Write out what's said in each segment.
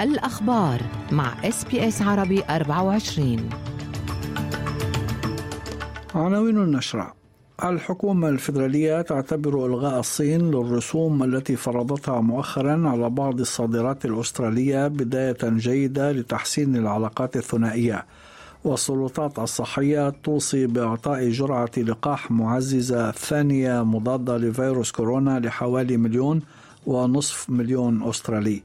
الأخبار مع إس بي إس عربي 24 عناوين النشرة. الحكومة الفيدرالية تعتبر إلغاء الصين للرسوم التي فرضتها مؤخرا على بعض الصادرات الأسترالية بداية جيدة لتحسين العلاقات الثنائية. والسلطات الصحية توصي بإعطاء جرعة لقاح معززة ثانية مضادة لفيروس كورونا لحوالي مليون ونصف مليون أسترالي.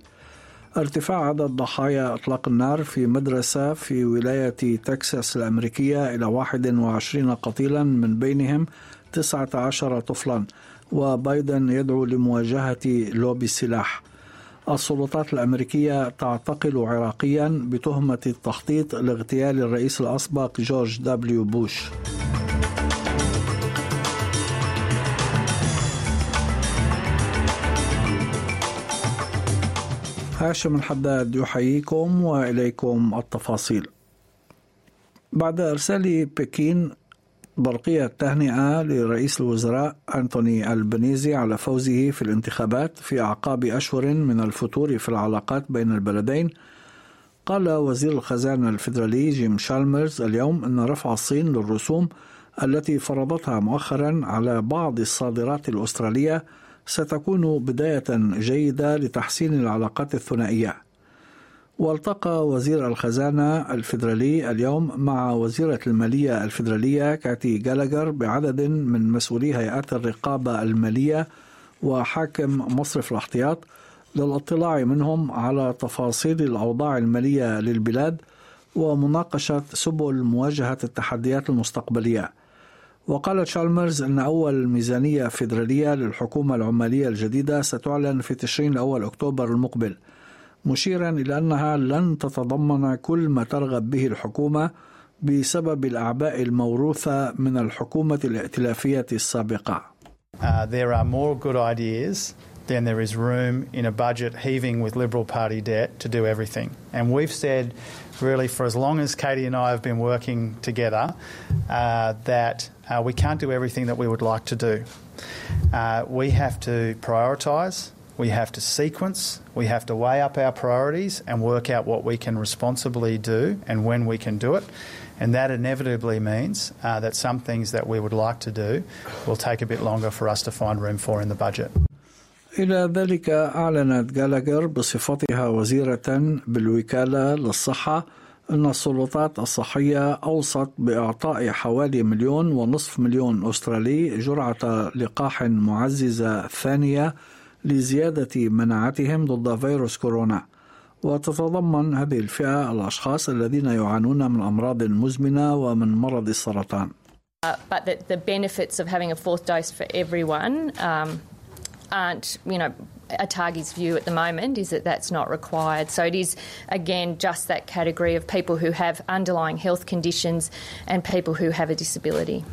ارتفاع عدد ضحايا إطلاق النار في مدرسة في ولاية تكساس الأمريكية إلى 21 قتيلا من بينهم 19 طفلا وبايدن يدعو لمواجهة لوبي السلاح. السلطات الأمريكية تعتقل عراقيا بتهمة التخطيط لاغتيال الرئيس الأسبق جورج دبليو بوش. هاشم الحداد يحييكم وإليكم التفاصيل. بعد إرسال بكين برقية تهنئة لرئيس الوزراء أنتوني ألبنيزي على فوزه في الانتخابات في أعقاب أشهر من الفتور في العلاقات بين البلدين قال وزير الخزانة الفيدرالي جيم شالمرز اليوم أن رفع الصين للرسوم التي فرضتها مؤخرا على بعض الصادرات الأسترالية ستكون بداية جيدة لتحسين العلاقات الثنائية. والتقى وزير الخزانة الفيدرالي اليوم مع وزيرة المالية الفيدرالية كاتي جالاجر بعدد من مسؤولي هيئات الرقابة المالية وحاكم مصرف الاحتياط للاطلاع منهم على تفاصيل الأوضاع المالية للبلاد ومناقشة سبل مواجهة التحديات المستقبلية. وقال تشالمرز أن أول ميزانية فيدرالية للحكومة العمالية الجديدة ستعلن في تشرين الأول أكتوبر المقبل مشيرا إلى أنها لن تتضمن كل ما ترغب به الحكومة بسبب الأعباء الموروثة من الحكومة الائتلافية السابقة. Uh, there are more good ideas than there is room in a budget heaving with Liberal Party debt to do everything. And we've said, really, for as long as Katie and I have been working together, uh, that uh, we can't do everything that we would like to do. Uh, we have to prioritise we have to sequence, we have to weigh up our priorities and work out what we can responsibly do and when we can do it. And that inevitably means uh, that some things that we would like to do will take a bit longer for us to find room for in the budget. إلى ذلك أعلنت جالاجر بصفتها وزيرة بالوكالة للصحة أن السلطات الصحية أوصت بإعطاء حوالي مليون ونصف مليون أسترالي جرعة لقاح معززة ثانية لزيادة مناعتهم ضد فيروس كورونا. وتتضمن هذه الفئة الأشخاص الذين يعانون من أمراض مزمنة ومن مرض السرطان. Uh, but the, the, benefits of having a fourth dose for everyone um, aren't, you know, ATAGI's view at the moment is that that's not required. So it is, again, just that category of people who have underlying health conditions and people who have a disability.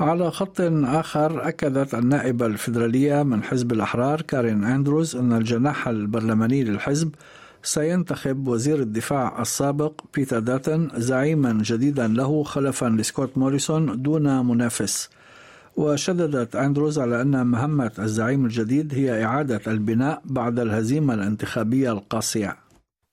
على خط آخر أكدت النائبة الفيدرالية من حزب الأحرار كارين أندروز أن الجناح البرلماني للحزب سينتخب وزير الدفاع السابق بيتر داتن زعيما جديدا له خلفا لسكوت موريسون دون منافس وشددت أندروز على أن مهمة الزعيم الجديد هي إعادة البناء بعد الهزيمة الانتخابية القاسية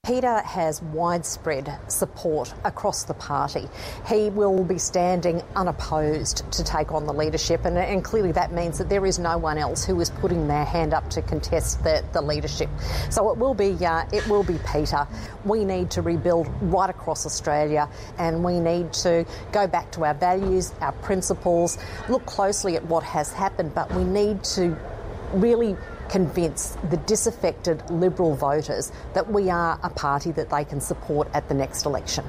Peter has widespread support across the party. He will be standing unopposed to take on the leadership, and, and, clearly that means that there is no one else who is putting their hand up to contest the, the leadership. So it will be uh, it will be Peter. We need to rebuild right across Australia, and we need to go back to our values, our principles, look closely at what has happened, but we need to really convince the disaffected Liberal voters that we are a party that they can support at the next election.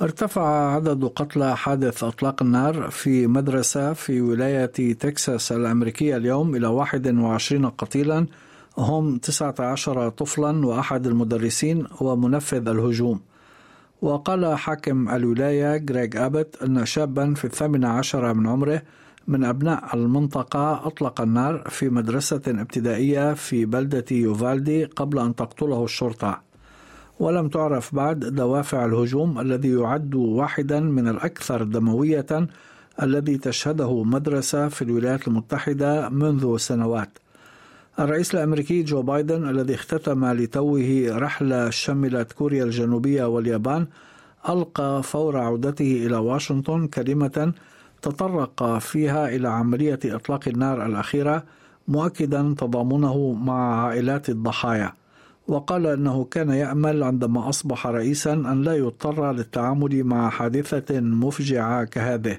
ارتفع عدد قتلى حادث أطلاق النار في مدرسة في ولاية تكساس الأمريكية اليوم إلى 21 قتيلا هم 19 طفلا وأحد المدرسين ومنفذ الهجوم. وقال حاكم الولاية غريغ أبت أن شابا في الثامن عشر من عمره من أبناء المنطقة أطلق النار في مدرسة ابتدائية في بلدة يوفالدي قبل أن تقتله الشرطة. ولم تعرف بعد دوافع الهجوم الذي يعد واحدا من الأكثر دموية الذي تشهده مدرسة في الولايات المتحدة منذ سنوات. الرئيس الأمريكي جو بايدن الذي اختتم لتوه رحلة شملت كوريا الجنوبية واليابان ألقى فور عودته إلى واشنطن كلمة تطرق فيها إلى عملية إطلاق النار الأخيرة مؤكدا تضامنه مع عائلات الضحايا وقال أنه كان يأمل عندما أصبح رئيسا أن لا يضطر للتعامل مع حادثة مفجعة كهذه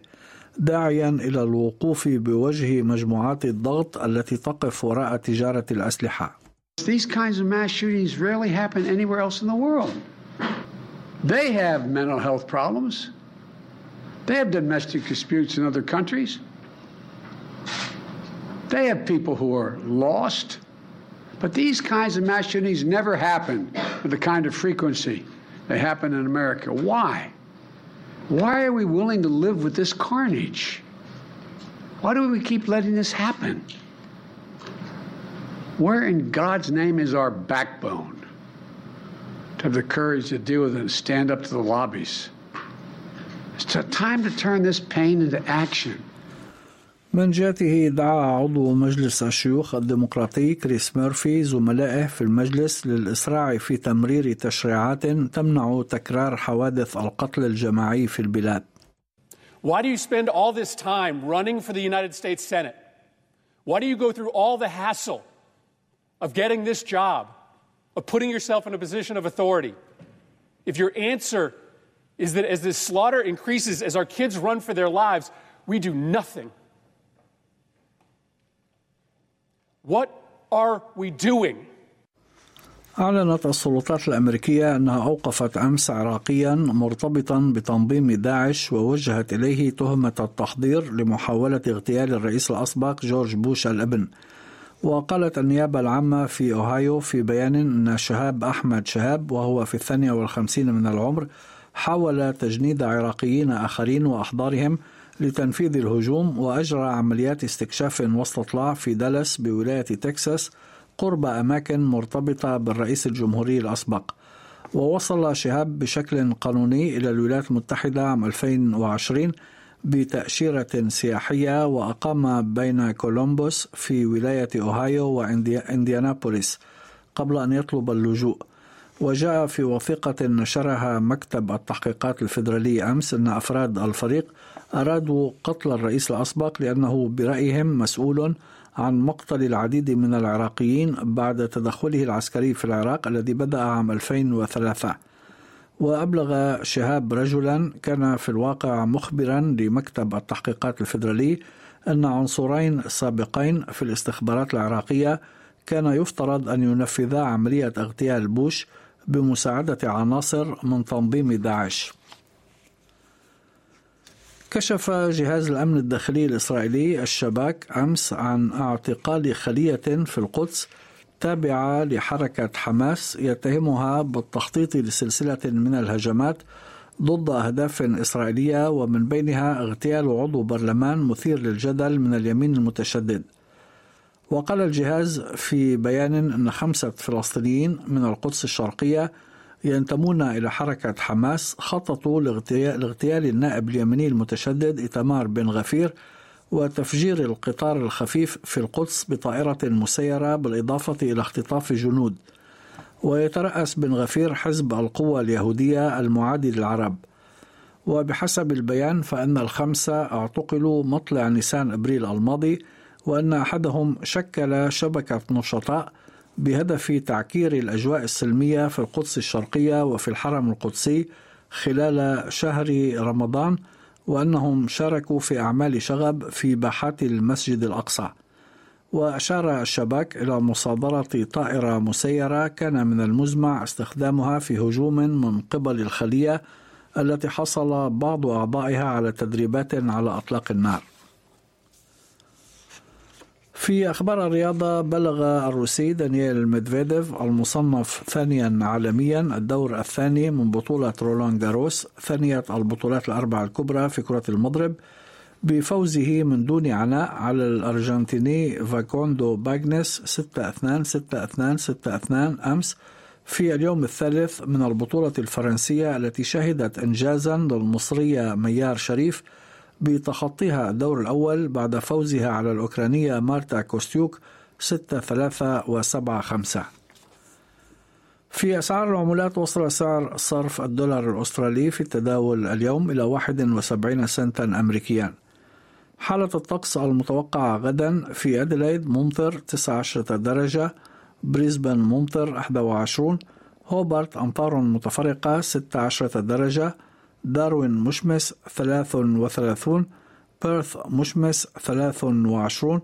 داعيا إلى الوقوف بوجه مجموعات الضغط التي تقف وراء تجارة الأسلحة. These kinds of mass shootings rarely happen anywhere else in the world. They have mental health problems. They have domestic disputes in other countries. They have people who are lost. But these kinds of mass shootings never happen with the kind of frequency they happen in America. Why? Why are we willing to live with this carnage? Why do we keep letting this happen? Where in God's name is our backbone to have the courage to deal with it and stand up to the lobbies? It's time to turn this pain into action. من جهته دعا عضو مجلس الشيوخ الديمقراطي كريس ميرفي زملائه في المجلس للإسراع في تمرير تشريعات تمنع تكرار حوادث القتل الجماعي في البلاد. Why do you spend all this time running for the United States Senate? Why do you go through all the hassle of getting this job, of putting yourself in a position of authority? If your answer is that as this slaughter increases, as our kids run for their lives, we do nothing What are we doing? أعلنت السلطات الأمريكية أنها أوقفت أمس عراقيا مرتبطا بتنظيم داعش ووجهت إليه تهمة التحضير لمحاولة اغتيال الرئيس الأسبق جورج بوش الأبن وقالت النيابة العامة في أوهايو في بيان أن شهاب أحمد شهاب وهو في الثانية والخمسين من العمر حاول تجنيد عراقيين آخرين وأحضارهم لتنفيذ الهجوم وأجرى عمليات استكشاف واستطلاع في دالاس بولاية تكساس قرب أماكن مرتبطة بالرئيس الجمهوري الأسبق. ووصل شهاب بشكل قانوني إلى الولايات المتحدة عام 2020 بتأشيرة سياحية وأقام بين كولومبوس في ولاية أوهايو وإنديانابوليس قبل أن يطلب اللجوء. وجاء في وثيقة نشرها مكتب التحقيقات الفيدرالي أمس أن أفراد الفريق أرادوا قتل الرئيس الأسبق لأنه برأيهم مسؤول عن مقتل العديد من العراقيين بعد تدخله العسكري في العراق الذي بدأ عام 2003 وأبلغ شهاب رجلا كان في الواقع مخبرا لمكتب التحقيقات الفيدرالي أن عنصرين سابقين في الاستخبارات العراقية كان يفترض أن ينفذا عملية اغتيال بوش بمساعدة عناصر من تنظيم داعش. كشف جهاز الأمن الداخلي الإسرائيلي الشباك أمس عن اعتقال خلية في القدس تابعة لحركة حماس يتهمها بالتخطيط لسلسلة من الهجمات ضد أهداف إسرائيلية ومن بينها اغتيال عضو برلمان مثير للجدل من اليمين المتشدد. وقال الجهاز في بيان أن خمسة فلسطينيين من القدس الشرقية ينتمون إلى حركة حماس خططوا لاغتيال النائب اليمني المتشدد إتمار بن غفير وتفجير القطار الخفيف في القدس بطائرة مسيرة بالإضافة إلى اختطاف جنود. ويترأس بن غفير حزب القوة اليهودية المعادي للعرب. وبحسب البيان فإن الخمسة اعتقلوا مطلع نيسان أبريل الماضي وأن أحدهم شكل شبكة نشطاء بهدف تعكير الأجواء السلمية في القدس الشرقية وفي الحرم القدسي خلال شهر رمضان وأنهم شاركوا في أعمال شغب في باحات المسجد الأقصى. وأشار الشباك إلى مصادرة طائرة مسيرة كان من المزمع استخدامها في هجوم من قبل الخلية التي حصل بعض أعضائها على تدريبات على أطلاق النار. في أخبار الرياضة بلغ الروسي دانييل ميدفيديف المصنف ثانيا عالميا الدور الثاني من بطولة رولان جاروس ثانية البطولات الأربع الكبرى في كرة المضرب بفوزه من دون عناء على الأرجنتيني فاكوندو باغنس 6-2 6-2 6-2 أمس. في اليوم الثالث من البطولة الفرنسية التي شهدت إنجازا للمصرية ميار شريف بتخطيها الدور الأول بعد فوزها على الأوكرانية مارتا كوستيوك ستة ثلاثة وسبعة خمسة. في أسعار العملات وصل سعر صرف الدولار الأسترالي في التداول اليوم إلى 71 سنتا أمريكيا. حالة الطقس المتوقعة غدا في أديلايد ممطر 19 درجة بريسبن ممطر 21 هوبارت أمطار متفرقة 16 درجة داروين مشمس 33 بيرث مشمس 23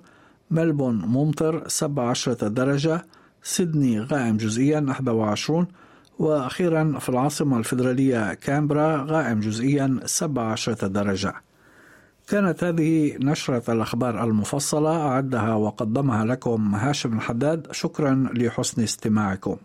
ملبون ممطر 17 درجة سيدني غائم جزئيا 21 وأخيرا في العاصمة الفيدرالية كامبرا غائم جزئيا 17 درجة. كانت هذه نشرة الأخبار المفصلة أعدها وقدمها لكم هاشم الحداد. شكرا لحسن استماعكم.